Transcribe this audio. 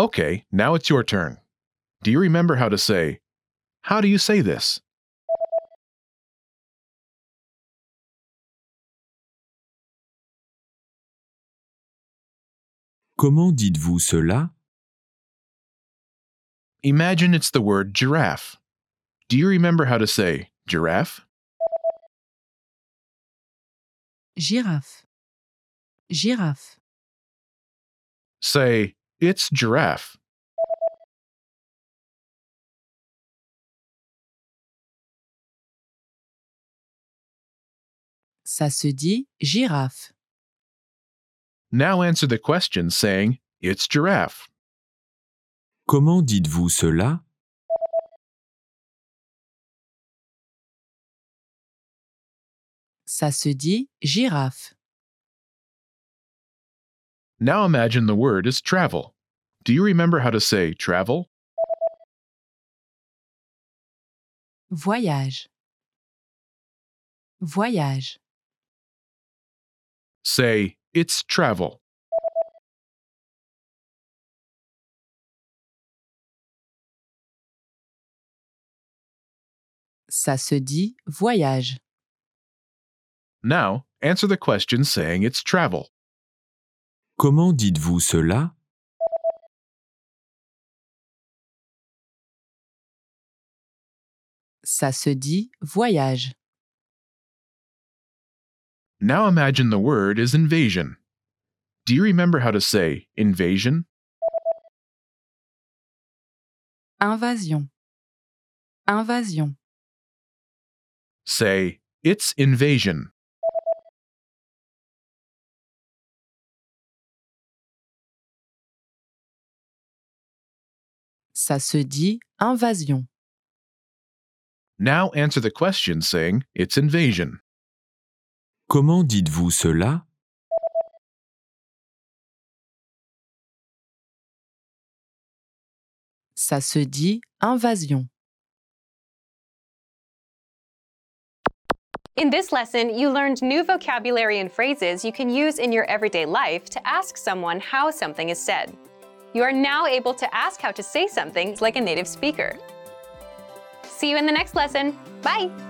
Okay, now it's your turn. Do you remember how to say, How do you say this? Comment dites-vous cela Imagine it's the word giraffe. Do you remember how to say giraffe? Girafe. Girafe. Say, It's giraffe. Ça se dit girafe. Now answer the question saying, It's giraffe. Comment dites-vous cela? Ça se dit girafe. Now imagine the word is travel. Do you remember how to say travel? Voyage. Voyage. Say, It's travel. Ça se dit voyage. Now answer the question saying it's travel. Comment dites-vous cela? Ça se dit voyage. Now imagine the word is invasion. Do you remember how to say invasion? Invasion. Invasion. Say, It's invasion. Ça se dit invasion. Now answer the question saying it's invasion. Comment dites-vous cela Ça se dit invasion. In this lesson, you learned new vocabulary and phrases you can use in your everyday life to ask someone how something is said. You are now able to ask how to say something like a native speaker. See you in the next lesson. Bye!